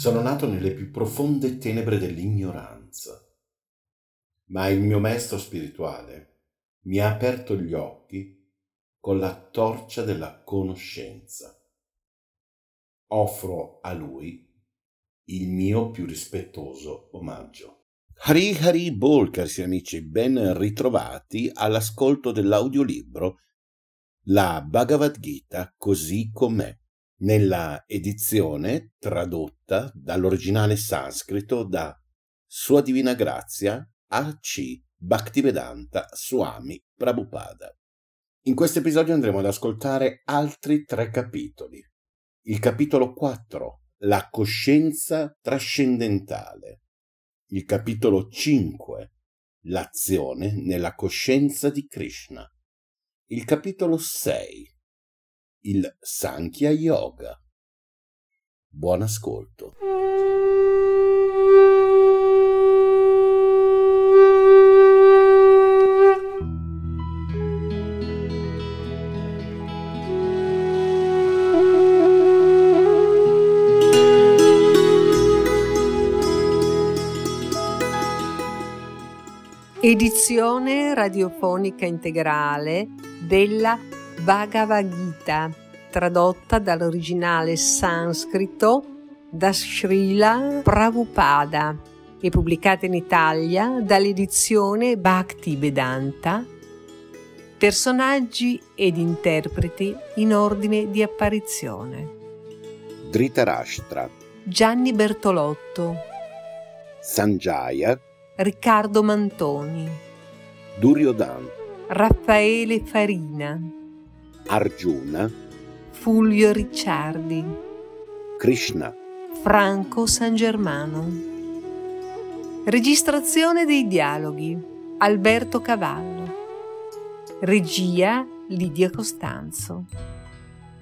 Sono nato nelle più profonde tenebre dell'ignoranza, ma il mio maestro spirituale mi ha aperto gli occhi con la torcia della conoscenza. Offro a lui il mio più rispettoso omaggio. Hari Hari Bol, carissimi amici, ben ritrovati all'ascolto dell'audiolibro La Bhagavad Gita così com'è, nella edizione tradotta dall'originale sanscrito da Sua Divina Grazia A.C. Bhaktivedanta Swami Prabhupada. In questo episodio andremo ad ascoltare altri tre capitoli. Il capitolo 4, la coscienza trascendentale. Il capitolo 5, l'azione nella coscienza di Krishna. Il capitolo 6, il Sankhya Yoga. Buon ascolto. Edizione radiofonica integrale della Bhagavad Gita, tradotta dall'originale sanscrito da Srila Prabhupada e pubblicata in Italia dall'edizione Bhakti Vedanta. Personaggi ed interpreti in ordine di apparizione. Dhritarashtra, Gianni Bertolotto, Sanjaya, Riccardo Mantoni, Duryodan, Raffaele Farina, Arjuna, Fulvio Ricciardi, Krishna, Franco San Germano. Registrazione dei dialoghi Alberto Cavallo. Regia Lidia Costanzo.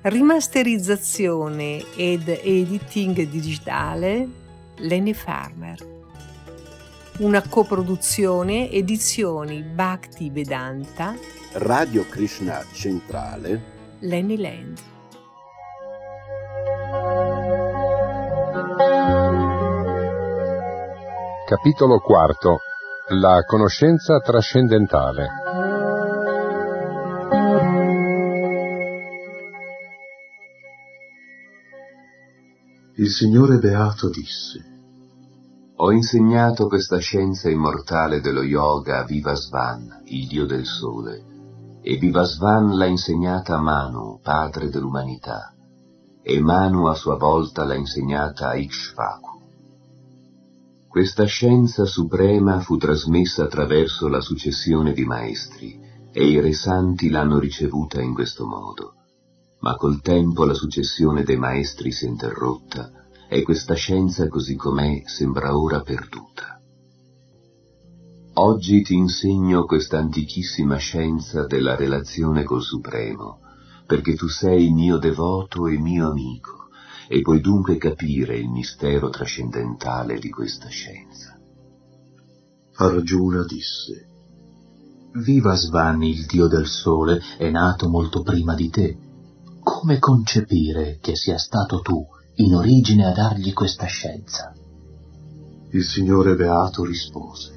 Rimasterizzazione ed editing digitale Lene Farmer una coproduzione edizioni Bhakti Vedanta, Radio Krishna Centrale, Lenny Land. Capitolo IV La conoscenza trascendentale Il Signore Beato disse ho insegnato questa scienza immortale dello yoga a Vivasvan, il dio del sole, e Vivasvan l'ha insegnata a Manu, padre dell'umanità, e Manu a sua volta l'ha insegnata a Ikshvaku. Questa scienza suprema fu trasmessa attraverso la successione di maestri, e i re santi l'hanno ricevuta in questo modo. Ma col tempo la successione dei maestri si è interrotta e questa scienza così com'è sembra ora perduta. Oggi ti insegno questa antichissima scienza della relazione col Supremo, perché tu sei mio devoto e mio amico, e puoi dunque capire il mistero trascendentale di questa scienza. Arjuna disse, Viva Svani, il dio del sole, è nato molto prima di te. Come concepire che sia stato tu in origine a dargli questa scienza. Il Signore Beato rispose.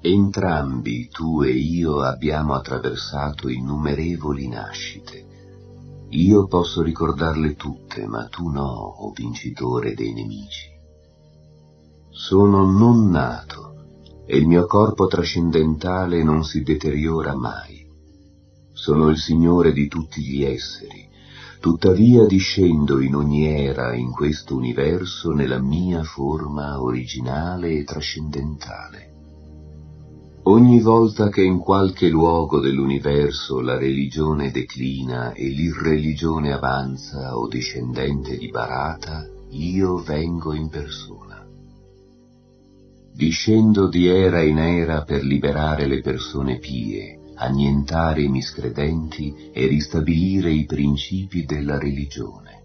Entrambi, tu e io, abbiamo attraversato innumerevoli nascite. Io posso ricordarle tutte, ma tu no, o oh vincitore dei nemici. Sono non nato, e il mio corpo trascendentale non si deteriora mai. Sono il Signore di tutti gli esseri, Tuttavia discendo in ogni era in questo universo nella mia forma originale e trascendentale. Ogni volta che in qualche luogo dell'universo la religione declina e l'irreligione avanza o discendente di Barata, io vengo in persona. Discendo di era in era per liberare le persone pie, annientare i miscredenti e ristabilire i principi della religione.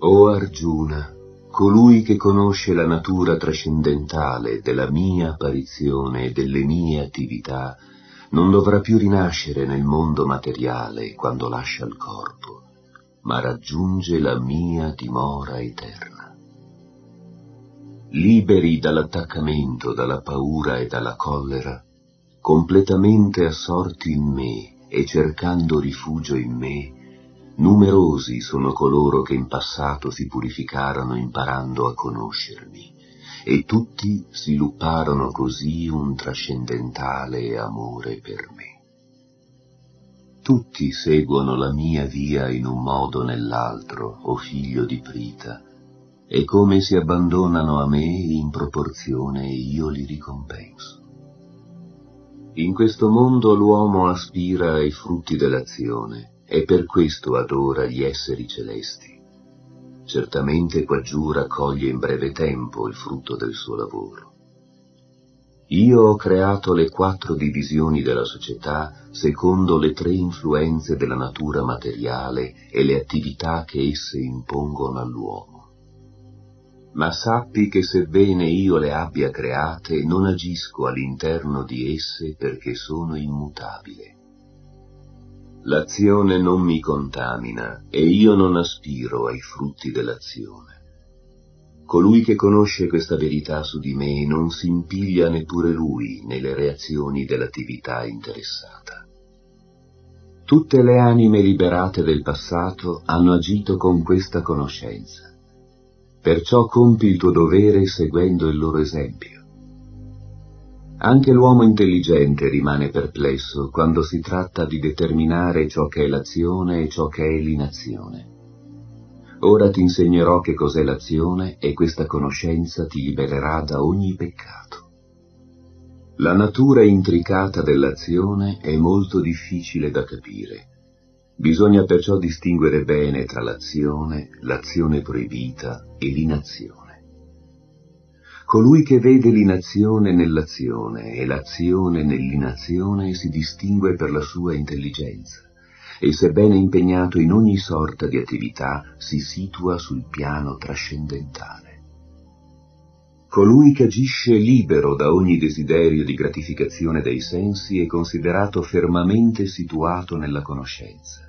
O Arjuna, colui che conosce la natura trascendentale della mia apparizione e delle mie attività, non dovrà più rinascere nel mondo materiale quando lascia il corpo, ma raggiunge la mia dimora eterna. liberi dall'attaccamento, dalla paura e dalla collera, completamente assorti in me e cercando rifugio in me, numerosi sono coloro che in passato si purificarono imparando a conoscermi, e tutti svilupparono così un trascendentale amore per me. Tutti seguono la mia via in un modo o nell'altro, o figlio di Prita, e come si abbandonano a me in proporzione io li ricompenso. In questo mondo l'uomo aspira ai frutti dell'azione e per questo adora gli esseri celesti. Certamente quaggiù raccoglie in breve tempo il frutto del suo lavoro. Io ho creato le quattro divisioni della società secondo le tre influenze della natura materiale e le attività che esse impongono all'uomo. Ma sappi che sebbene io le abbia create, non agisco all'interno di esse perché sono immutabile. L'azione non mi contamina e io non aspiro ai frutti dell'azione. Colui che conosce questa verità su di me non si impiglia neppure lui nelle reazioni dell'attività interessata. Tutte le anime liberate del passato hanno agito con questa conoscenza. Perciò compi il tuo dovere seguendo il loro esempio. Anche l'uomo intelligente rimane perplesso quando si tratta di determinare ciò che è l'azione e ciò che è l'inazione. Ora ti insegnerò che cos'è l'azione e questa conoscenza ti libererà da ogni peccato. La natura intricata dell'azione è molto difficile da capire. Bisogna perciò distinguere bene tra l'azione, l'azione proibita e l'inazione. Colui che vede l'inazione nell'azione e l'azione nell'inazione si distingue per la sua intelligenza e sebbene impegnato in ogni sorta di attività si situa sul piano trascendentale. Colui che agisce libero da ogni desiderio di gratificazione dei sensi è considerato fermamente situato nella conoscenza.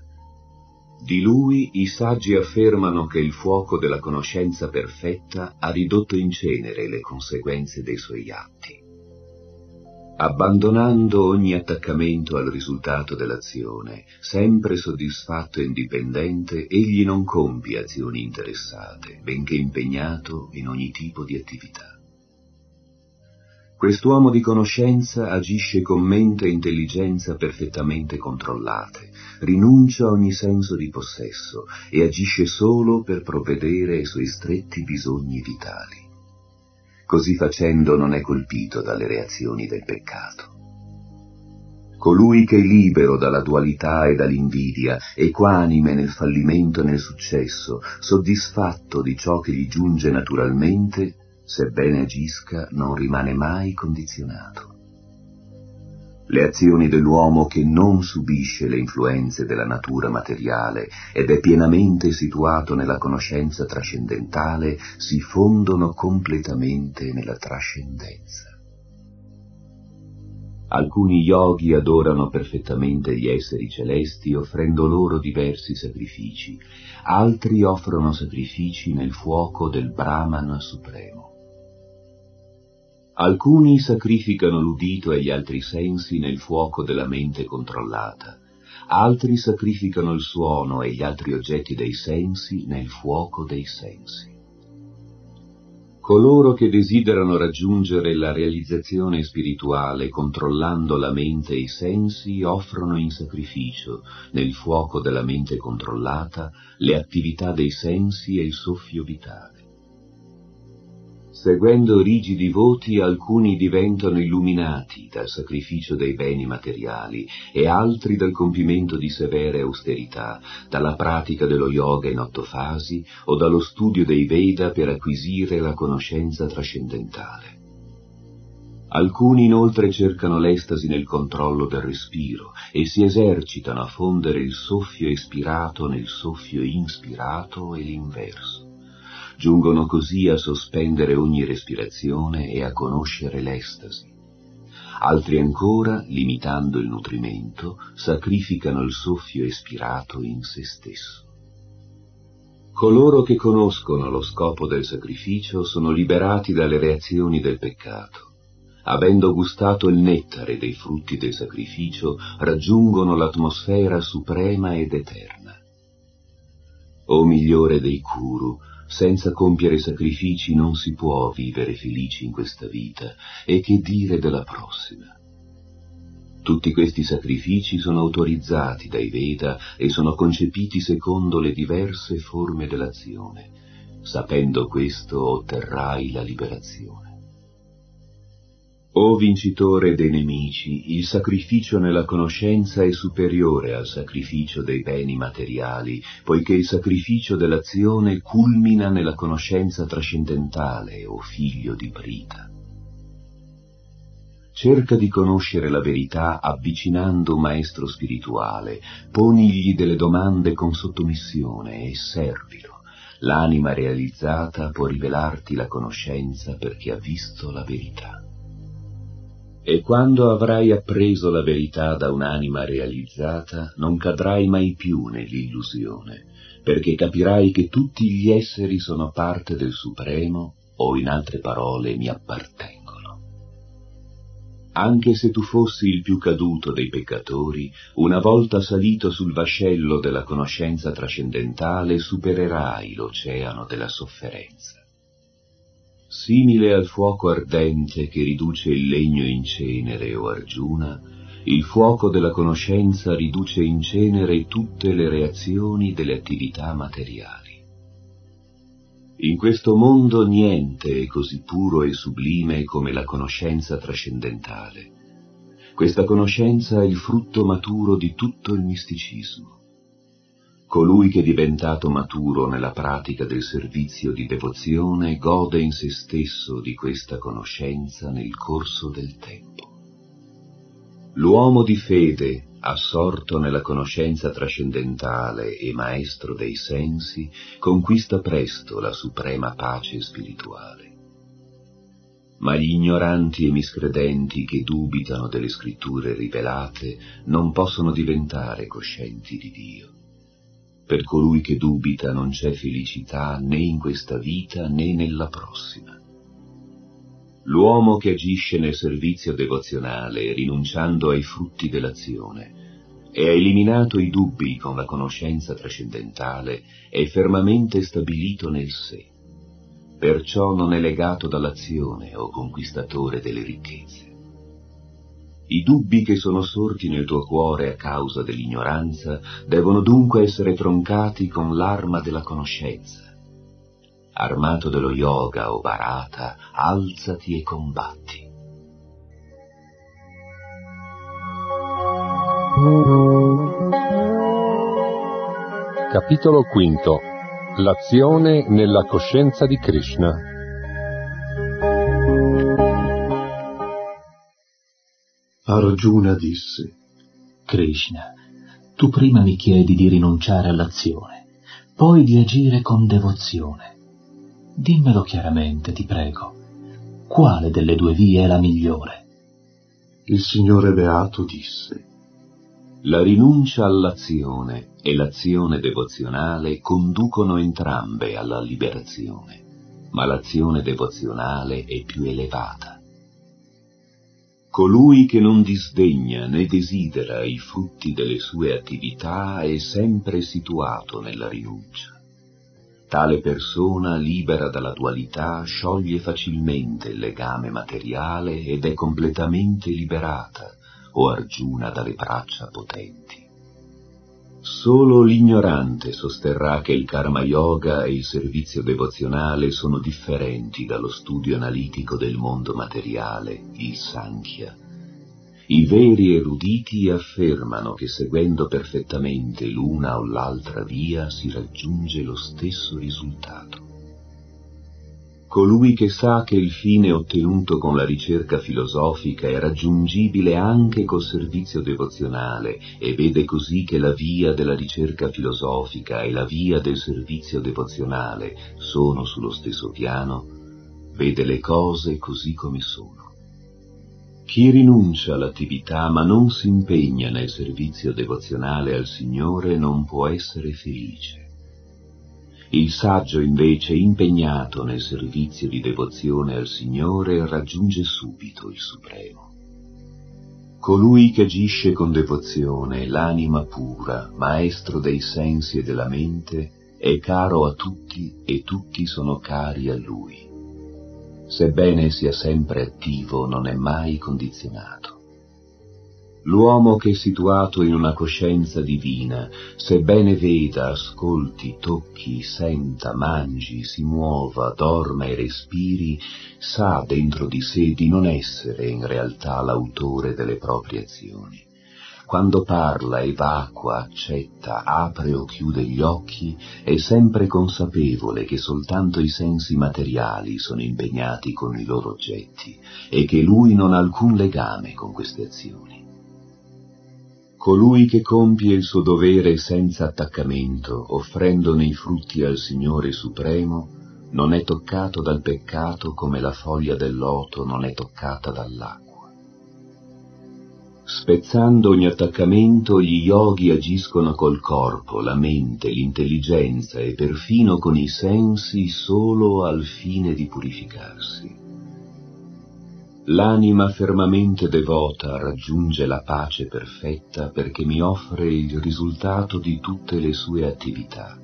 Di lui i saggi affermano che il fuoco della conoscenza perfetta ha ridotto in cenere le conseguenze dei suoi atti. Abbandonando ogni attaccamento al risultato dell'azione, sempre soddisfatto e indipendente, egli non compie azioni interessate, benché impegnato in ogni tipo di attività. Quest'uomo di conoscenza agisce con mente e intelligenza perfettamente controllate, rinuncia a ogni senso di possesso e agisce solo per provvedere ai suoi stretti bisogni vitali così facendo non è colpito dalle reazioni del peccato. Colui che è libero dalla dualità e dall'invidia, equanime nel fallimento e nel successo, soddisfatto di ciò che gli giunge naturalmente, sebbene agisca, non rimane mai condizionato le azioni dell'uomo che non subisce le influenze della natura materiale ed è pienamente situato nella conoscenza trascendentale si fondono completamente nella trascendenza. Alcuni yogi adorano perfettamente gli esseri celesti offrendo loro diversi sacrifici, altri offrono sacrifici nel fuoco del Brahman supremo. Alcuni sacrificano l'udito e gli altri sensi nel fuoco della mente controllata, altri sacrificano il suono e gli altri oggetti dei sensi nel fuoco dei sensi. Coloro che desiderano raggiungere la realizzazione spirituale controllando la mente e i sensi offrono in sacrificio, nel fuoco della mente controllata, le attività dei sensi e il soffio vitale. Seguendo rigidi voti alcuni diventano illuminati dal sacrificio dei beni materiali e altri dal compimento di severe austerità, dalla pratica dello yoga in otto fasi o dallo studio dei Veda per acquisire la conoscenza trascendentale. Alcuni inoltre cercano l'estasi nel controllo del respiro e si esercitano a fondere il soffio espirato nel soffio inspirato e l'inverso giungono così a sospendere ogni respirazione e a conoscere l'estasi. Altri ancora, limitando il nutrimento, sacrificano il soffio espirato in se stesso. Coloro che conoscono lo scopo del sacrificio sono liberati dalle reazioni del peccato. Avendo gustato il nettare dei frutti del sacrificio, raggiungono l'atmosfera suprema ed eterna. O migliore dei Kuru, senza compiere sacrifici non si può vivere felici in questa vita, e che dire della prossima? Tutti questi sacrifici sono autorizzati dai Veda e sono concepiti secondo le diverse forme dell'azione. Sapendo questo otterrai la liberazione. O vincitore dei nemici, il sacrificio nella conoscenza è superiore al sacrificio dei beni materiali, poiché il sacrificio dell'azione culmina nella conoscenza trascendentale, o figlio di Brita cerca di conoscere la verità avvicinando un maestro spirituale, ponigli delle domande con sottomissione e servilo. L'anima realizzata può rivelarti la conoscenza perché ha visto la verità. E quando avrai appreso la verità da un'anima realizzata, non cadrai mai più nell'illusione, perché capirai che tutti gli esseri sono parte del Supremo, o in altre parole mi appartengono anche se tu fossi il più caduto dei peccatori, una volta salito sul vascello della conoscenza trascendentale supererai l'oceano della sofferenza. Simile al fuoco ardente che riduce il legno in cenere o argiuna, il fuoco della conoscenza riduce in cenere tutte le reazioni delle attività materiali. In questo mondo niente è così puro e sublime come la conoscenza trascendentale. Questa conoscenza è il frutto maturo di tutto il misticismo. Colui che è diventato maturo nella pratica del servizio di devozione gode in se stesso di questa conoscenza nel corso del tempo. L'uomo di fede, assorto nella conoscenza trascendentale e maestro dei sensi, conquista presto la suprema pace spirituale. Ma gli ignoranti e miscredenti che dubitano delle scritture rivelate non possono diventare coscienti di Dio. Per colui che dubita non c'è felicità né in questa vita né nella prossima. L'uomo che agisce nel servizio devozionale rinunciando ai frutti dell'azione e ha eliminato i dubbi con la conoscenza trascendentale è fermamente stabilito nel sé. Perciò non è legato dall'azione o conquistatore delle ricchezze. I dubbi che sono sorti nel tuo cuore a causa dell'ignoranza devono dunque essere troncati con l'arma della conoscenza. Armato dello yoga o barata, alzati e combatti. Capitolo V L'azione nella coscienza di Krishna Arjuna disse Krishna, tu prima mi chiedi di rinunciare all'azione, poi di agire con devozione. Dimmelo chiaramente, ti prego. Quale delle due vie è la migliore? Il Signore Beato disse La rinuncia all'azione e l'azione devozionale conducono entrambe alla liberazione, ma l'azione devozionale è più elevata. Colui che non disdegna né desidera i frutti delle sue attività è sempre situato nella rinuncia. Tale persona, libera dalla dualità, scioglie facilmente il legame materiale ed è completamente liberata, o Argiuna dalle braccia potenti. Solo l'ignorante sosterrà che il karma yoga e il servizio devozionale sono differenti dallo studio analitico del mondo materiale, il Sankhya, i veri eruditi affermano che seguendo perfettamente l'una o l'altra via si raggiunge lo stesso risultato. Colui che sa che il fine ottenuto con la ricerca filosofica è raggiungibile anche col servizio devozionale e vede così che la via della ricerca filosofica e la via del servizio devozionale sono sullo stesso piano, vede le cose così come sono. Chi rinuncia all'attività ma non si impegna nel servizio devozionale al Signore non può essere felice. Il saggio invece, impegnato nel servizio di devozione al Signore, raggiunge subito il Supremo. Colui che agisce con devozione, l'anima pura, maestro dei sensi e della mente, è caro a tutti e tutti sono cari a lui. Sebbene sia sempre attivo, non è mai condizionato. L'uomo che è situato in una coscienza divina, sebbene veda, ascolti, tocchi, senta, mangi, si muova, dorma e respiri, sa dentro di sé di non essere in realtà l'autore delle proprie azioni. Quando parla, evacua, accetta, apre o chiude gli occhi, è sempre consapevole che soltanto i sensi materiali sono impegnati con i loro oggetti e che lui non ha alcun legame con queste azioni. Colui che compie il suo dovere senza attaccamento, offrendone i frutti al Signore Supremo, non è toccato dal peccato come la foglia del loto non è toccata dall'acqua. Spezzando ogni attaccamento, gli yogi agiscono col corpo, la mente, l'intelligenza e perfino con i sensi solo al fine di purificarsi. L'anima fermamente devota raggiunge la pace perfetta perché mi offre il risultato di tutte le sue attività,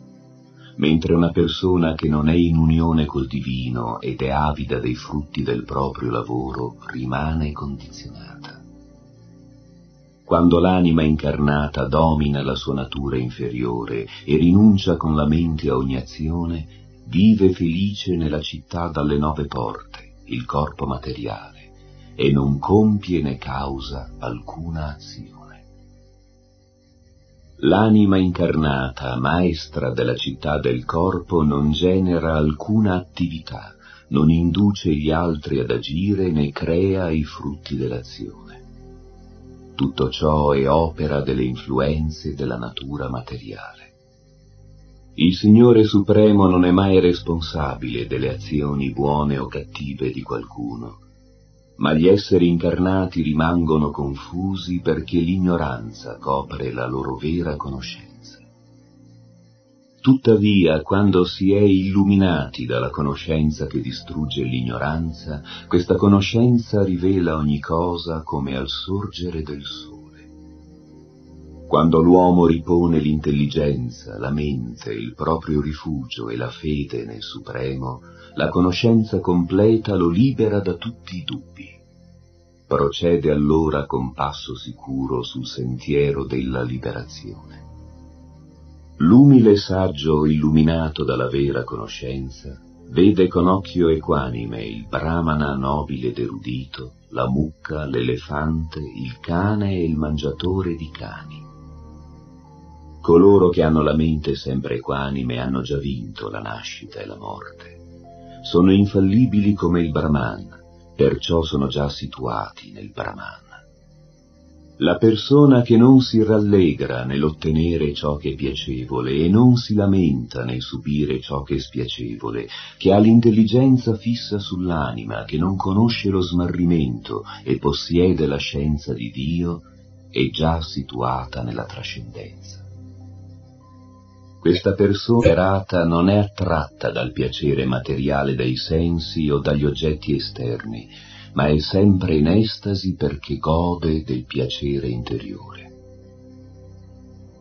mentre una persona che non è in unione col divino ed è avida dei frutti del proprio lavoro rimane condizionata. Quando l'anima incarnata domina la sua natura inferiore e rinuncia con la mente a ogni azione, vive felice nella città dalle nove porte, il corpo materiale e non compie né causa alcuna azione. L'anima incarnata, maestra della città del corpo, non genera alcuna attività, non induce gli altri ad agire né crea i frutti dell'azione. Tutto ciò è opera delle influenze della natura materiale. Il Signore Supremo non è mai responsabile delle azioni buone o cattive di qualcuno, ma gli esseri incarnati rimangono confusi perché l'ignoranza copre la loro vera conoscenza. Tuttavia, quando si è illuminati dalla conoscenza che distrugge l'ignoranza, questa conoscenza rivela ogni cosa come al sorgere del sole. Quando l'uomo ripone l'intelligenza, la mente, il proprio rifugio e la fede nel Supremo, la conoscenza completa lo libera da tutti i dubbi. Procede allora con passo sicuro sul sentiero della liberazione. L'umile saggio illuminato dalla vera conoscenza vede con occhio equanime il brahmana nobile ed erudito, la mucca, l'elefante, il cane e il mangiatore di cani. Coloro che hanno la mente sempre equanime hanno già vinto la nascita e la morte sono infallibili come il Brahman, perciò sono già situati nel Brahman. La persona che non si rallegra nell'ottenere ciò che è piacevole e non si lamenta nel subire ciò che è spiacevole, che ha l'intelligenza fissa sull'anima, che non conosce lo smarrimento e possiede la scienza di Dio, è già situata nella trascendenza. Questa persona errata non è attratta dal piacere materiale dei sensi o dagli oggetti esterni, ma è sempre in estasi perché gode del piacere interiore.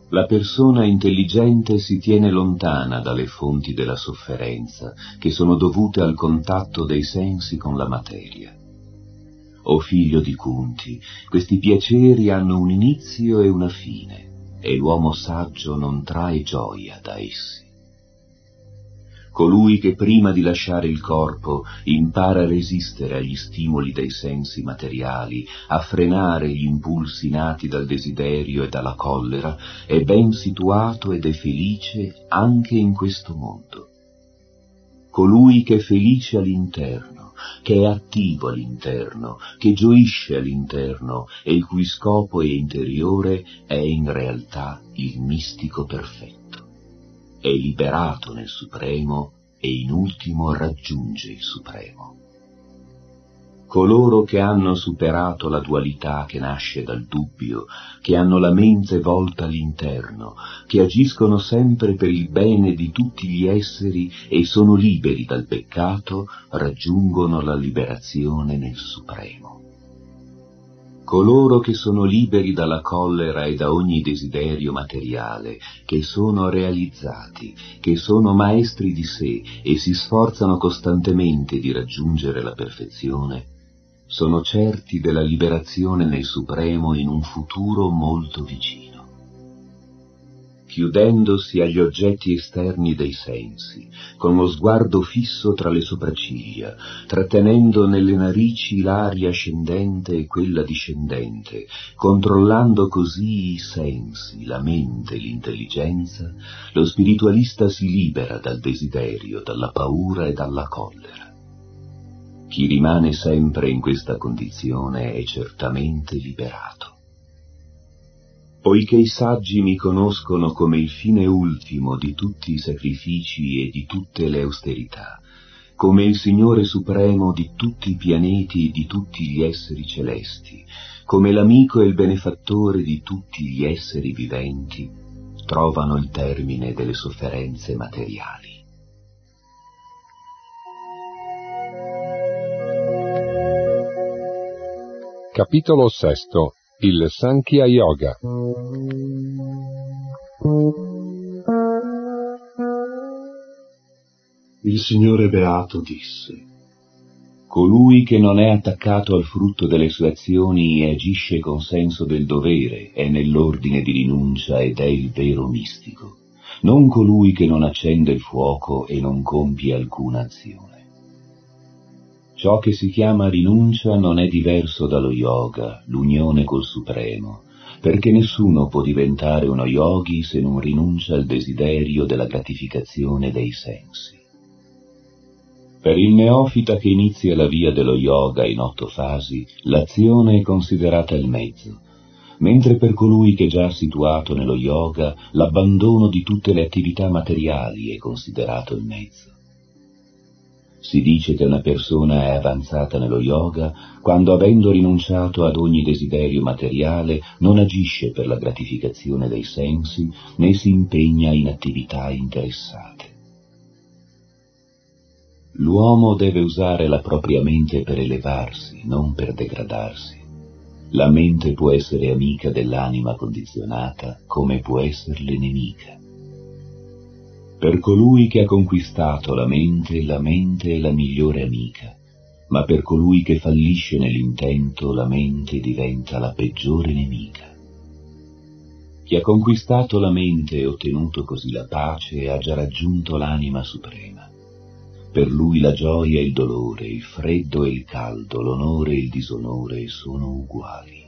La persona intelligente si tiene lontana dalle fonti della sofferenza che sono dovute al contatto dei sensi con la materia. O figlio di Kunti, questi piaceri hanno un inizio e una fine e l'uomo saggio non trae gioia da essi. Colui che prima di lasciare il corpo impara a resistere agli stimoli dei sensi materiali, a frenare gli impulsi nati dal desiderio e dalla collera, è ben situato ed è felice anche in questo mondo. Colui che è felice all'interno, che è attivo all'interno, che gioisce all'interno e il cui scopo è interiore è in realtà il mistico perfetto. È liberato nel Supremo e in ultimo raggiunge il Supremo. Coloro che hanno superato la dualità che nasce dal dubbio, che hanno la mente volta all'interno, che agiscono sempre per il bene di tutti gli esseri e sono liberi dal peccato, raggiungono la liberazione nel Supremo. Coloro che sono liberi dalla collera e da ogni desiderio materiale, che sono realizzati, che sono maestri di sé e si sforzano costantemente di raggiungere la perfezione, sono certi della liberazione nel Supremo in un futuro molto vicino. Chiudendosi agli oggetti esterni dei sensi, con lo sguardo fisso tra le sopracciglia, trattenendo nelle narici l'aria ascendente e quella discendente, controllando così i sensi, la mente, l'intelligenza, lo spiritualista si libera dal desiderio, dalla paura e dalla collera. Chi rimane sempre in questa condizione è certamente liberato. Poiché i saggi mi conoscono come il fine ultimo di tutti i sacrifici e di tutte le austerità, come il Signore supremo di tutti i pianeti e di tutti gli esseri celesti, come l'amico e il benefattore di tutti gli esseri viventi, trovano il termine delle sofferenze materiali. Capitolo VI Il Sankhya Yoga Il Signore Beato disse Colui che non è attaccato al frutto delle sue azioni e agisce con senso del dovere è nell'ordine di rinuncia ed è il vero mistico, non colui che non accende il fuoco e non compie alcuna azione. Ciò che si chiama rinuncia non è diverso dallo yoga, l'unione col Supremo, perché nessuno può diventare uno yogi se non rinuncia al desiderio della gratificazione dei sensi. Per il neofita che inizia la via dello yoga in otto fasi, l'azione è considerata il mezzo, mentre per colui che è già situato nello yoga l'abbandono di tutte le attività materiali è considerato il mezzo. Si dice che una persona è avanzata nello yoga quando, avendo rinunciato ad ogni desiderio materiale, non agisce per la gratificazione dei sensi né si impegna in attività interessate. L'uomo deve usare la propria mente per elevarsi, non per degradarsi. La mente può essere amica dell'anima condizionata come può esserle nemica. Per colui che ha conquistato la mente, la mente è la migliore amica, ma per colui che fallisce nell'intento, la mente diventa la peggiore nemica. Chi ha conquistato la mente e ottenuto così la pace ha già raggiunto l'anima suprema. Per lui la gioia e il dolore, il freddo e il caldo, l'onore e il disonore sono uguali.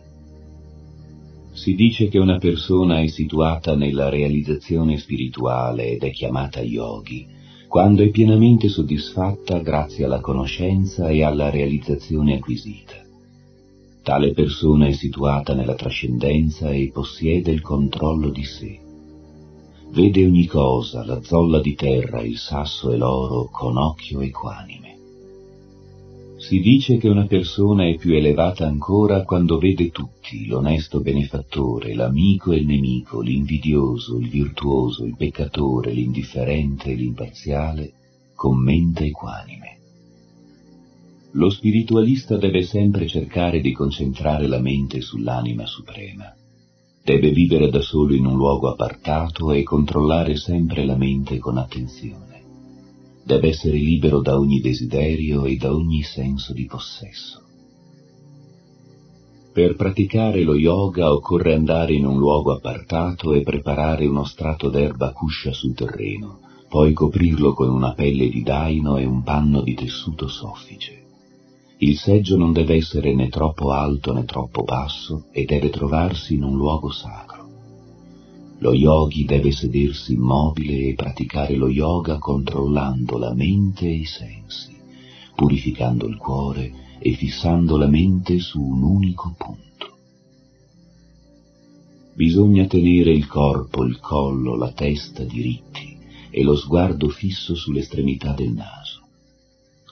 Si dice che una persona è situata nella realizzazione spirituale ed è chiamata yogi quando è pienamente soddisfatta grazie alla conoscenza e alla realizzazione acquisita. Tale persona è situata nella trascendenza e possiede il controllo di sé. Vede ogni cosa, la zolla di terra, il sasso e l'oro, con occhio equanime. Si dice che una persona è più elevata ancora quando vede tutti, l'onesto benefattore, l'amico e il nemico, l'invidioso, il virtuoso, il peccatore, l'indifferente e l'imparziale, con mente equanime. Lo spiritualista deve sempre cercare di concentrare la mente sull'anima suprema. Deve vivere da solo in un luogo appartato e controllare sempre la mente con attenzione deve essere libero da ogni desiderio e da ogni senso di possesso. Per praticare lo yoga occorre andare in un luogo appartato e preparare uno strato d'erba cuscia sul terreno, poi coprirlo con una pelle di daino e un panno di tessuto soffice. Il seggio non deve essere né troppo alto né troppo basso e deve trovarsi in un luogo sacro. Lo yogi deve sedersi immobile e praticare lo yoga controllando la mente e i sensi, purificando il cuore e fissando la mente su un unico punto. Bisogna tenere il corpo, il collo, la testa diritti e lo sguardo fisso sull'estremità del naso.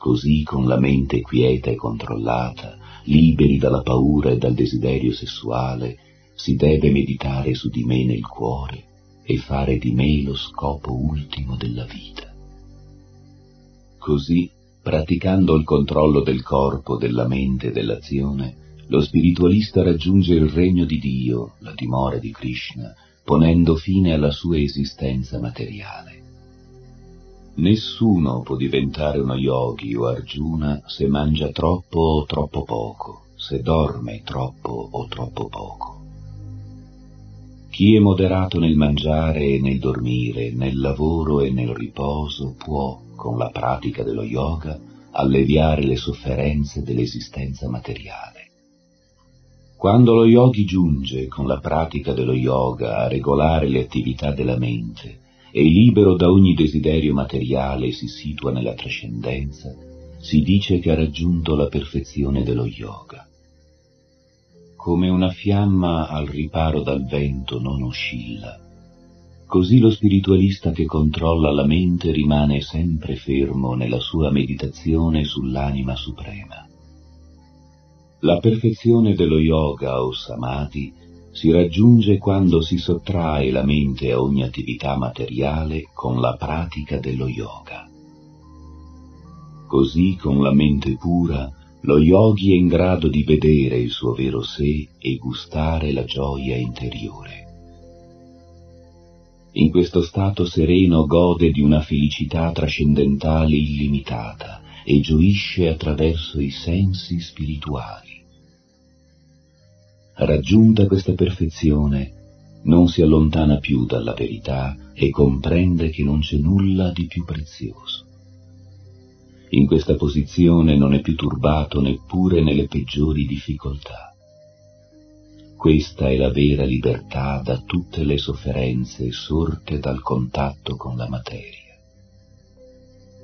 così con la mente quieta e controllata, liberi dalla paura e dal desiderio sessuale, si deve meditare su di me nel cuore e fare di me lo scopo ultimo della vita. Così, praticando il controllo del corpo, della mente e dell'azione, lo spiritualista raggiunge il regno di Dio, la dimora di Krishna, ponendo fine alla sua esistenza materiale. Nessuno può diventare uno yogi o Arjuna se mangia troppo o troppo poco, se dorme troppo o troppo poco. Chi è moderato nel mangiare e nel dormire, nel lavoro e nel riposo può, con la pratica dello yoga, alleviare le sofferenze dell'esistenza materiale. Quando lo yogi giunge con la pratica dello yoga a regolare le attività della mente e libero da ogni desiderio materiale si situa nella trascendenza, si dice che ha raggiunto la perfezione dello yoga. Come una fiamma al riparo dal vento non oscilla, così lo spiritualista che controlla la mente rimane sempre fermo nella sua meditazione sull'anima suprema. La perfezione dello yoga o samadhi si raggiunge quando si sottrae la mente a ogni attività materiale con la pratica dello yoga. Così con la mente pura lo yogi è in grado di vedere il suo vero sé e gustare la gioia interiore. In questo stato sereno gode di una felicità trascendentale illimitata e gioisce attraverso i sensi spirituali. Raggiunta questa perfezione, non si allontana più dalla verità e comprende che non c'è nulla di più prezioso. In questa posizione non è più turbato neppure nelle peggiori difficoltà. Questa è la vera libertà da tutte le sofferenze sorte dal contatto con la materia.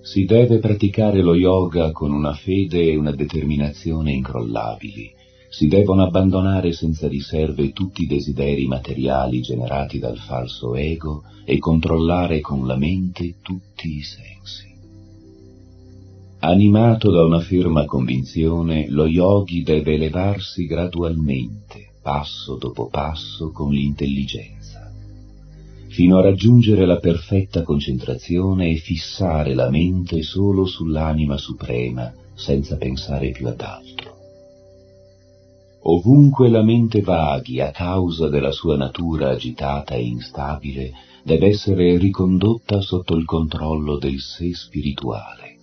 Si deve praticare lo yoga con una fede e una determinazione incrollabili, si devono abbandonare senza riserve tutti i desideri materiali generati dal falso ego e controllare con la mente tutti i sensi. Animato da una ferma convinzione, lo yogi deve elevarsi gradualmente, passo dopo passo, con l'intelligenza, fino a raggiungere la perfetta concentrazione e fissare la mente solo sull'anima suprema, senza pensare più ad altro. Ovunque la mente vaghi a causa della sua natura agitata e instabile, deve essere ricondotta sotto il controllo del sé spirituale.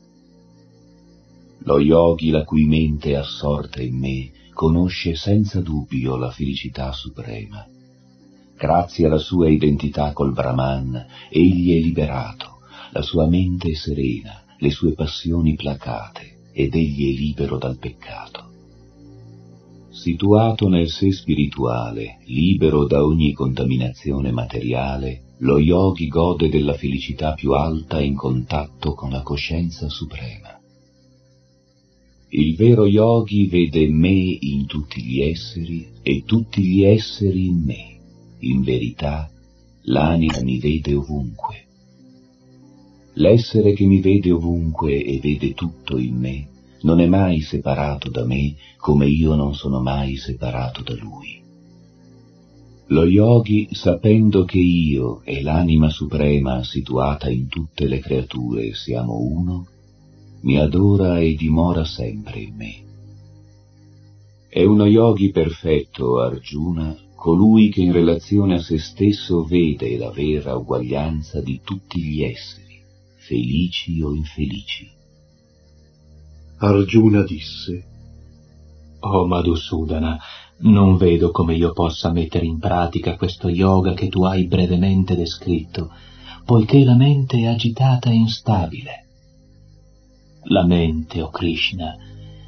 Lo yogi la cui mente è assorta in me conosce senza dubbio la felicità suprema. Grazie alla sua identità col Brahman, egli è liberato, la sua mente è serena, le sue passioni placate, ed egli è libero dal peccato. Situato nel sé spirituale, libero da ogni contaminazione materiale, lo yogi gode della felicità più alta in contatto con la coscienza suprema. Il vero yogi vede me in tutti gli esseri e tutti gli esseri in me. In verità, l'anima mi vede ovunque. L'essere che mi vede ovunque e vede tutto in me non è mai separato da me come io non sono mai separato da lui. Lo yogi, sapendo che io e l'anima suprema situata in tutte le creature siamo uno, mi adora e dimora sempre in me. È uno yogi perfetto, Arjuna, colui che in relazione a se stesso vede la vera uguaglianza di tutti gli esseri, felici o infelici. Arjuna disse, Oh Madhusudana, non vedo come io possa mettere in pratica questo yoga che tu hai brevemente descritto, poiché la mente è agitata e instabile. La mente, o oh Krishna,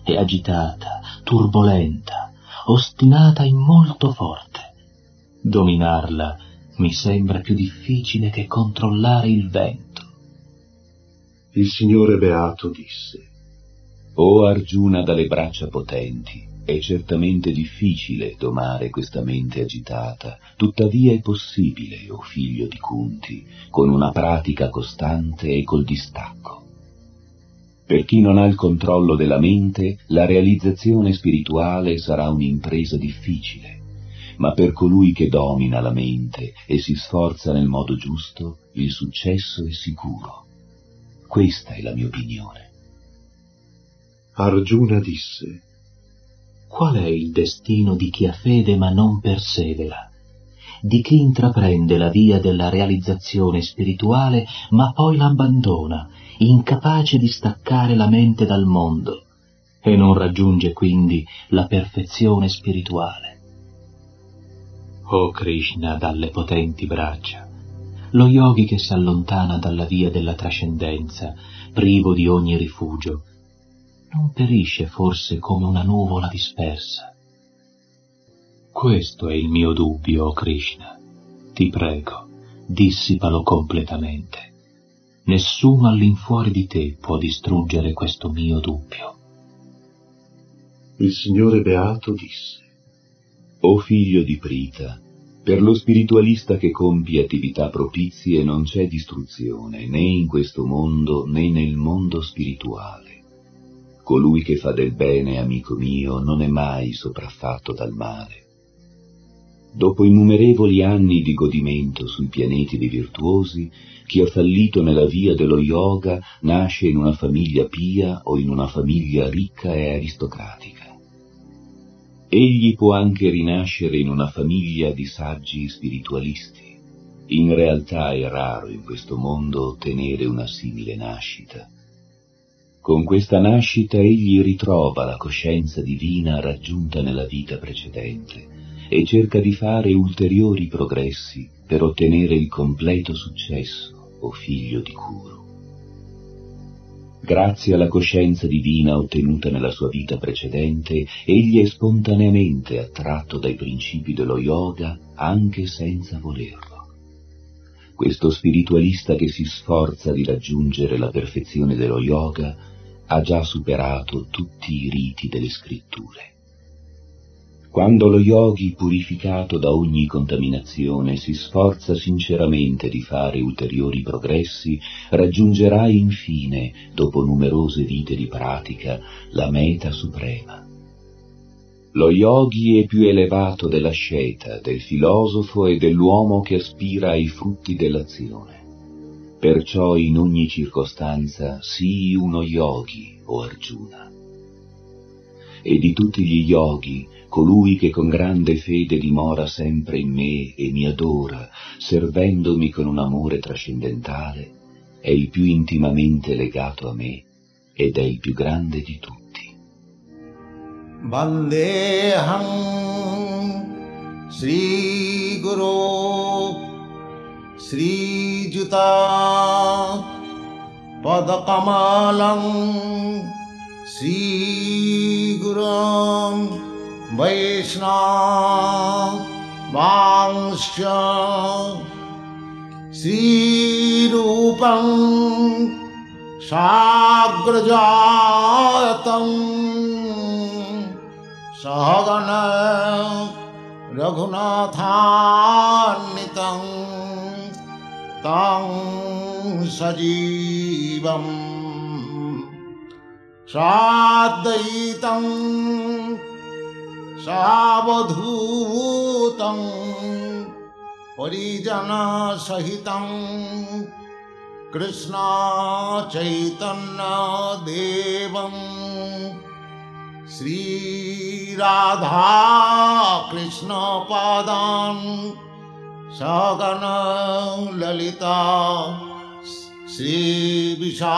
è agitata, turbolenta, ostinata e molto forte. Dominarla mi sembra più difficile che controllare il vento. Il Signore Beato disse, o Arjuna dalle braccia potenti, è certamente difficile domare questa mente agitata, tuttavia è possibile, o oh figlio di Kunti, con una pratica costante e col distacco. Per chi non ha il controllo della mente, la realizzazione spirituale sarà un'impresa difficile, ma per colui che domina la mente e si sforza nel modo giusto, il successo è sicuro. Questa è la mia opinione. Arjuna disse, Qual è il destino di chi ha fede ma non persevera? Di chi intraprende la via della realizzazione spirituale ma poi l'abbandona, incapace di staccare la mente dal mondo, e non raggiunge quindi la perfezione spirituale. O Krishna dalle potenti braccia, lo yogi che si allontana dalla via della trascendenza, privo di ogni rifugio, non perisce forse come una nuvola dispersa. Questo è il mio dubbio, o Krishna. Ti prego, dissipalo completamente. Nessuno all'infuori di te può distruggere questo mio dubbio. Il Signore Beato disse, O figlio di Prita, per lo spiritualista che compie attività propizie non c'è distruzione né in questo mondo né nel mondo spirituale. Colui che fa del bene, amico mio, non è mai sopraffatto dal male. Dopo innumerevoli anni di godimento sui pianeti dei virtuosi, chi ha fallito nella via dello yoga nasce in una famiglia pia o in una famiglia ricca e aristocratica. Egli può anche rinascere in una famiglia di saggi spiritualisti. In realtà è raro in questo mondo ottenere una simile nascita con questa nascita egli ritrova la coscienza divina raggiunta nella vita precedente e cerca di fare ulteriori progressi per ottenere il completo successo, o figlio di Kuru. Grazie alla coscienza divina ottenuta nella sua vita precedente, egli è spontaneamente attratto dai principi dello yoga anche senza volerlo. Questo spiritualista che si sforza di raggiungere la perfezione dello yoga ha già superato tutti i riti delle scritture. Quando lo yogi, purificato da ogni contaminazione, si sforza sinceramente di fare ulteriori progressi, raggiungerà infine, dopo numerose vite di pratica, la meta suprema. Lo yogi è più elevato dell'asceta, del filosofo e dell'uomo che aspira ai frutti dell'azione. Perciò in ogni circostanza sii uno yogi, o Arjuna. E di tutti gli yogi, colui che con grande fede dimora sempre in me e mi adora, servendomi con un amore trascendentale, è il più intimamente legato a me ed è il più grande di tutti. Vandeham Sri Guru Sri Juta Padakamalam Sri Guram वैष्णवांश्च श्रीरूपं साग्रजातं सहगण रघुनाथान्वितम् तं सजीवम् साद्वैतं सावधूतं परिजनसहितं। कृष्णचैतन्यदेवम् श्रीराधाकृष्णपादान् सगन ललिता श्रीविशाखान्वितान्